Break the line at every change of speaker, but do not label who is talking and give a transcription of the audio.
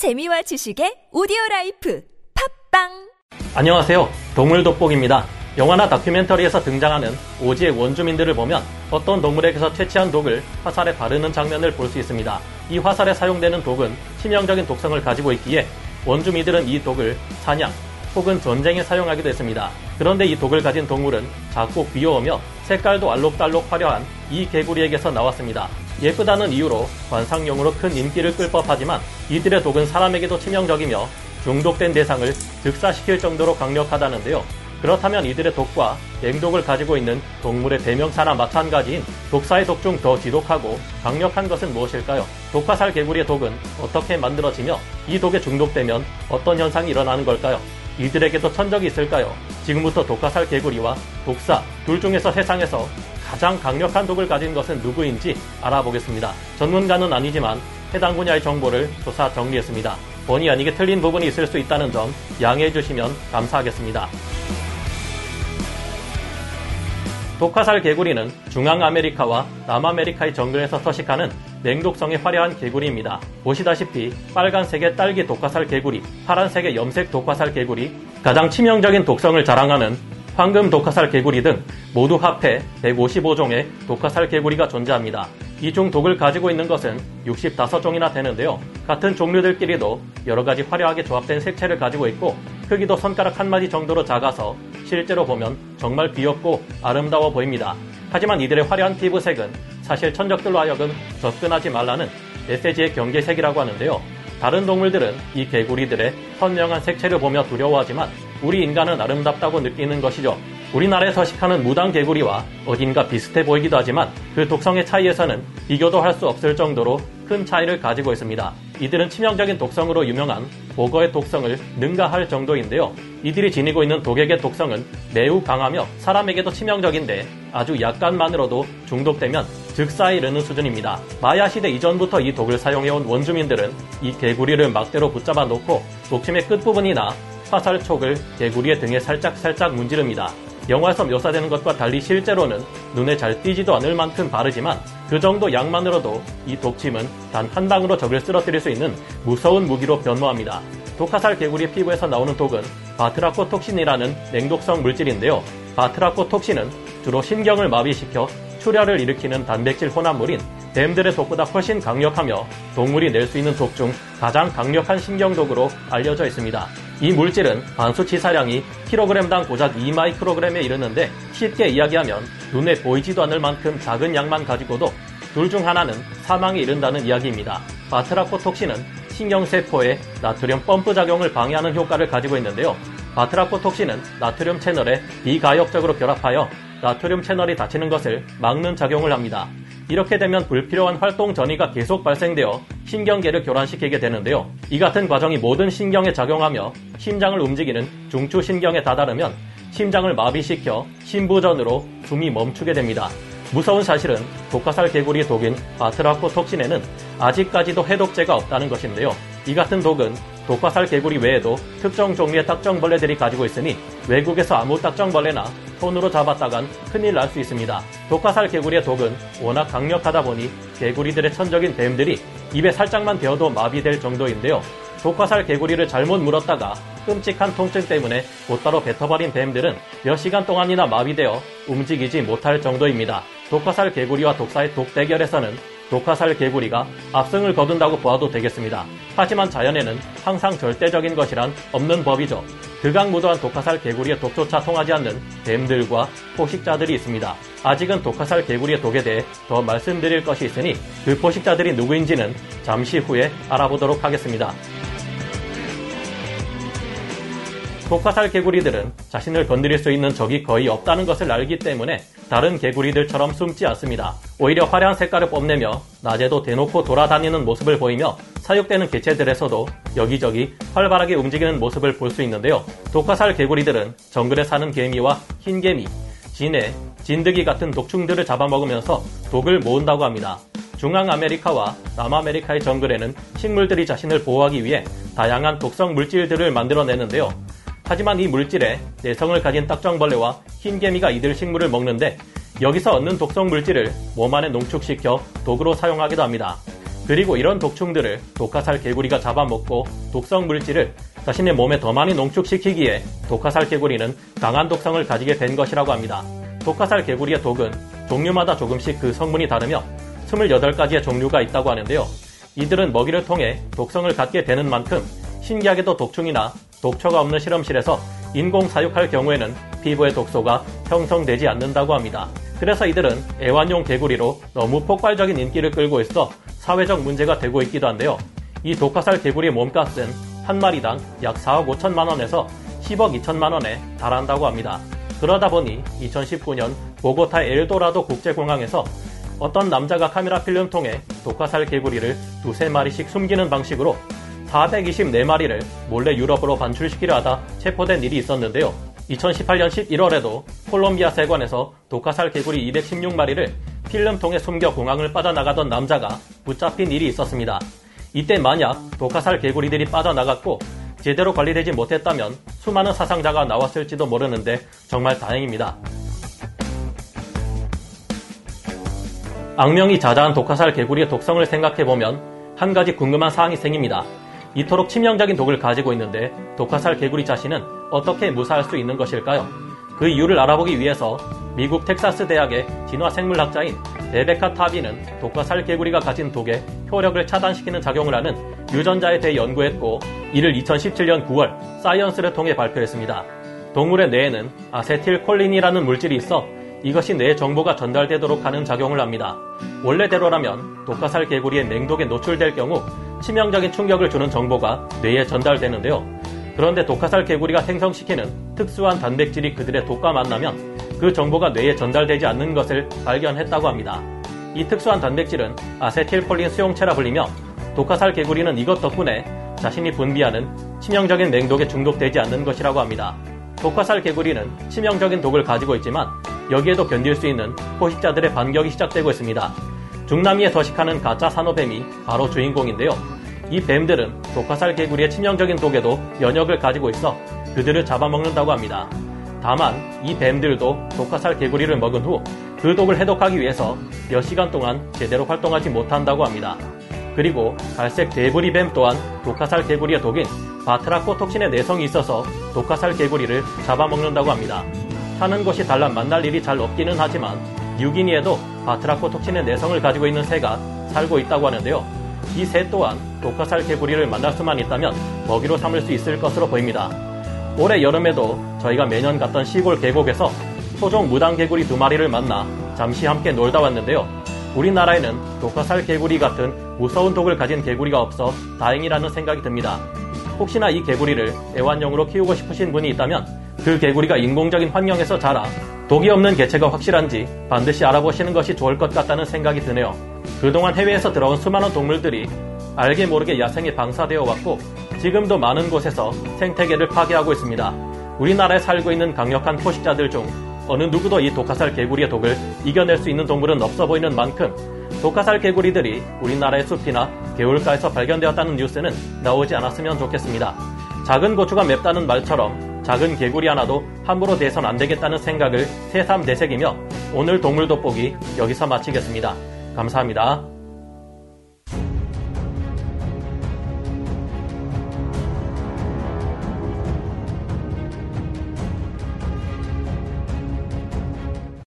재미와 지식의 오디오 life 팟빵
안녕하세요. 동물 돋보기입니다. 영화나 다큐멘터리에서 등장하는 오지의 원주민들을 보면 어떤 동물에게서 채취한 독을 화살에 바르는 장면을 볼 수 있습니다. 이 화살에 사용되는 독은 치명적인 독성을 가지고 있기에 원주민들은 이 독을 사냥 혹은 전쟁에 사용하기도 했습니다. 그런데 이 독을 가진 동물은 작고 귀여우며 색깔도 알록달록 화려한 이 개구리에게서 나왔습니다. 예쁘다는 이유로 관상용으로 큰 인기를 끌 법하지만 이들의 독은 사람에게도 치명적이며 중독된 대상을 즉사시킬 정도로 강력하다는데요. 그렇다면 이들의 독과 냉독을 가지고 있는 동물의 대명사나 마찬가지인 독사의 독 중 더 지독하고 강력한 것은 무엇일까요? 독화살 개구리의 독은 어떻게 만들어지며 이 독에 중독되면 어떤 현상이 일어나는 걸까요? 이들에게도 천적이 있을까요? 지금부터 독화살 개구리와 독사 둘 중에서 세상에서 가장 강력한 독을 가진 것은 누구인지 알아보겠습니다. 전문가는 아니지만 해당 분야의 정보를 조사 정리했습니다. 본의 아니게 틀린 부분이 있을 수 있다는 점 양해해 주시면 감사하겠습니다. 독화살 개구리는 중앙아메리카와 남아메리카의 정글에서 서식하는 냉독성이 화려한 개구리입니다. 보시다시피 빨간색의 딸기 독화살 개구리, 파란색의 염색 독화살 개구리, 가장 치명적인 독성을 자랑하는 황금 독화살 개구리 등 모두 합해 155종의 독화살 개구리가 존재합니다. 이 중 독을 가지고 있는 것은 65종이나 되는데요. 같은 종류들끼리도 여러 가지 화려하게 조합된 색채를 가지고 있고 크기도 손가락 한 마디 정도로 작아서 실제로 보면 정말 귀엽고 아름다워 보입니다. 하지만 이들의 화려한 피부색은 사실 천적들로 하여금 접근하지 말라는 메시지의 경계색이라고 하는데요. 다른 동물들은 이 개구리들의 선명한 색채를 보며 두려워하지만 우리 인간은 아름답다고 느끼는 것이죠. 우리나라에 서식하는 무당 개구리와 어딘가 비슷해 보이기도 하지만 그 독성의 차이에서는 비교도 할 수 없을 정도로 큰 차이를 가지고 있습니다. 이들은 치명적인 독성으로 유명한 보거의 독성을 능가할 정도인데요. 이들이 지니고 있는 독액의 독성은 매우 강하며 사람에게도 치명적인데 아주 약간만으로도 중독되면 즉사에 이르는 수준입니다. 마야 시대 이전부터 이 독을 사용해온 원주민들은 이 개구리를 막대로 붙잡아 놓고 독침의 끝부분이나 화살촉을 개구리의 등에 살짝살짝 문지릅니다. 영화에서 묘사되는 것과 달리 실제로는 눈에 잘 띄지도 않을 만큼 바르지만 그 정도 양만으로도 이 독침은 단 한 방으로 적을 쓰러뜨릴 수 있는 무서운 무기로 변모합니다. 독화살 개구리의 피부에서 나오는 독은 바트라코톡신이라는 냉독성 물질인데요. 바트라코톡신은 주로 신경을 마비시켜 출혈을 일으키는 단백질 혼합물인 뱀들의 독보다 훨씬 강력하며 동물이 낼 수 있는 독 중 가장 강력한 신경독으로 알려져 있습니다. 이 물질은 반수 치사량이 킬로그램당 고작 2마이크로그램에 이르는데 쉽게 이야기하면 눈에 보이지도 않을 만큼 작은 양만 가지고도 둘 중 하나는 사망에 이른다는 이야기입니다. 바트라코톡신은 신경세포의 나트륨 펌프 작용을 방해하는 효과를 가지고 있는데요. 바트라코톡신은 나트륨 채널에 비가역적으로 결합하여 나트륨 채널이 닫히는 것을 막는 작용을 합니다. 이렇게 되면 불필요한 활동 전이가 계속 발생되어 신경계를 교란시키게 되는데요. 이 같은 과정이 모든 신경에 작용하며 심장을 움직이는 중추 신경에 다다르면 심장을 마비시켜 심부전으로 숨이 멈추게 됩니다. 무서운 사실은 독화살 개구리 독인 바트라코톡신에는 아직까지도 해독제가 없다는 것인데요. 이 같은 독은 독화살 개구리 외에도 특정 종류의 딱정벌레들이 가지고 있으니 외국에서 아무 딱정벌레나 손으로 잡았다간 큰일 날 수 있습니다. 독화살 개구리의 독은 워낙 강력하다 보니 개구리들의 천적인 뱀들이 입에 살짝만 베어도 마비될 정도인데요. 독화살 개구리를 잘못 물었다가 끔찍한 통증 때문에 곧바로 뱉어버린 뱀들은 몇 시간 동안이나 마비되어 움직이지 못할 정도입니다. 독화살 개구리와 독사의 독 대결에서는 독화살 개구리가 압승을 거둔다고 보아도 되겠습니다. 하지만 자연에는 항상 절대적인 것이란 없는 법이죠. 극악무도한 독화살 개구리의 독조차 통하지 않는 뱀들과 포식자들이 있습니다. 아직은 독화살 개구리의 독에 대해 더 말씀드릴 것이 있으니 그 포식자들이 누구인지는 잠시 후에 알아보도록 하겠습니다. 독화살 개구리들은 자신을 건드릴 수 있는 적이 거의 없다는 것을 알기 때문에 다른 개구리들처럼 숨지 않습니다. 오히려 화려한 색깔을 뽐내며 낮에도 대놓고 돌아다니는 모습을 보이며 사육되는 개체들에서도 여기저기 활발하게 움직이는 모습을 볼 수 있는데요. 독화살 개구리들은 정글에 사는 개미와 흰개미, 진해, 진드기 같은 독충들을 잡아먹으면서 독을 모은다고 합니다. 중앙아메리카와 남아메리카의 정글에는 식물들이 자신을 보호하기 위해 다양한 독성 물질들을 만들어내는데요. 하지만 이 물질에 내성을 가진 딱정벌레와 흰개미가 이들 식물을 먹는데 여기서 얻는 독성 물질을 몸 안에 농축시켜 독으로 사용하기도 합니다. 그리고 이런 독충들을 독화살 개구리가 잡아먹고 독성 물질을 자신의 몸에 더 많이 농축시키기에 독화살 개구리는 강한 독성을 가지게 된 것이라고 합니다. 독화살 개구리의 독은 종류마다 조금씩 그 성분이 다르며 28가지의 종류가 있다고 하는데요. 이들은 먹이를 통해 독성을 갖게 되는 만큼 신기하게도 독충이나 독초가 없는 실험실에서 인공 사육할 경우에는 피부의 독소가 형성되지 않는다고 합니다. 그래서 이들은 애완용 개구리로 너무 폭발적인 인기를 끌고 있어 사회적 문제가 되고 있기도 한데요. 이 독화살 개구리의 몸값은 한 마리당 약 4억 5천만 원에서 10억 2천만 원에 달한다고 합니다. 그러다 보니 2019년 보고타 엘도라도 국제공항에서 어떤 남자가 카메라 필름 통해 독화살 개구리를 두세 마리씩 숨기는 방식으로 424마리를 몰래 유럽으로 반출시키려 하다 체포된 일이 있었는데요. 2018년 11월에도 콜롬비아 세관에서 독화살 개구리 216마리를 필름통에 숨겨 공항을 빠져나가던 남자가 붙잡힌 일이 있었습니다. 이때 만약 독화살 개구리들이 빠져나갔고 제대로 관리되지 못했다면 수많은 사상자가 나왔을지도 모르는데 정말 다행입니다. 악명이 자자한 독화살 개구리의 독성을 생각해보면 한 가지 궁금한 사항이 생깁니다. 이토록 치명적인 독을 가지고 있는데 독화살 개구리 자신은 어떻게 무사할 수 있는 것일까요? 그 이유를 알아보기 위해서 미국 텍사스 대학의 진화생물학자인 레베카 타비는 독화살 개구리가 가진 독의 효력을 차단시키는 작용을 하는 유전자에 대해 연구했고 이를 2017년 9월 사이언스를 통해 발표했습니다. 동물의 뇌에는 아세틸콜린이라는 물질이 있어 이것이 뇌 정보가 전달되도록 하는 작용을 합니다. 원래대로라면 독화살 개구리의 냉독에 노출될 경우 치명적인 충격을 주는 정보가 뇌에 전달되는데요. 그런데 독화살 개구리가 생성시키는 특수한 단백질이 그들의 독과 만나면 그 정보가 뇌에 전달되지 않는 것을 발견했다고 합니다. 이 특수한 단백질은 아세틸콜린 수용체라 불리며 독화살 개구리는 이것 덕분에 자신이 분비하는 치명적인 냉독에 중독되지 않는 것이라고 합니다. 독화살 개구리는 치명적인 독을 가지고 있지만 여기에도 견딜 수 있는 포식자들의 반격이 시작되고 있습니다. 중남미에 서식하는 가짜 산호뱀이 바로 주인공인데요. 이 뱀들은 독화살 개구리의 치명적인 독에도 면역을 가지고 있어 그들을 잡아먹는다고 합니다. 다만 이 뱀들도 독화살 개구리를 먹은 후 그 독을 해독하기 위해서 몇 시간 동안 제대로 활동하지 못한다고 합니다. 그리고 갈색 대부리뱀 또한 독화살 개구리의 독인 바트라코톡신의 내성이 있어서 독화살 개구리를 잡아먹는다고 합니다. 사는 곳이 달라 만날 일이 잘 없기는 하지만 뉴기니에도 바트라코톡신의 내성을 가지고 있는 새가 살고 있다고 하는데요. 이 새 또한 독화살 개구리를 만날 수만 있다면 먹이로 삼을 수 있을 것으로 보입니다. 올해 여름에도 저희가 매년 갔던 시골 계곡에서 토종 무당 개구리 두 마리를 만나 잠시 함께 놀다 왔는데요. 우리나라에는 독화살 개구리 같은 무서운 독을 가진 개구리가 없어 다행이라는 생각이 듭니다. 혹시나 이 개구리를 애완용으로 키우고 싶으신 분이 있다면 그 개구리가 인공적인 환경에서 자라 독이 없는 개체가 확실한지 반드시 알아보시는 것이 좋을 것 같다는 생각이 드네요. 그동안 해외에서 들어온 수많은 동물들이 알게 모르게 야생에 방사되어 왔고 지금도 많은 곳에서 생태계를 파괴하고 있습니다. 우리나라에 살고 있는 강력한 포식자들 중 어느 누구도 이 독화살 개구리의 독을 이겨낼 수 있는 동물은 없어 보이는 만큼 독화살 개구리들이 우리나라의 숲이나 개울가에서 발견되었다는 뉴스는 나오지 않았으면 좋겠습니다. 작은 고추가 맵다는 말처럼 작은 개구리 하나도 함부로 대선 안 되겠다는 생각을 새삼 되새기며 오늘 동물 돋보기 여기서 마치겠습니다. 감사합니다.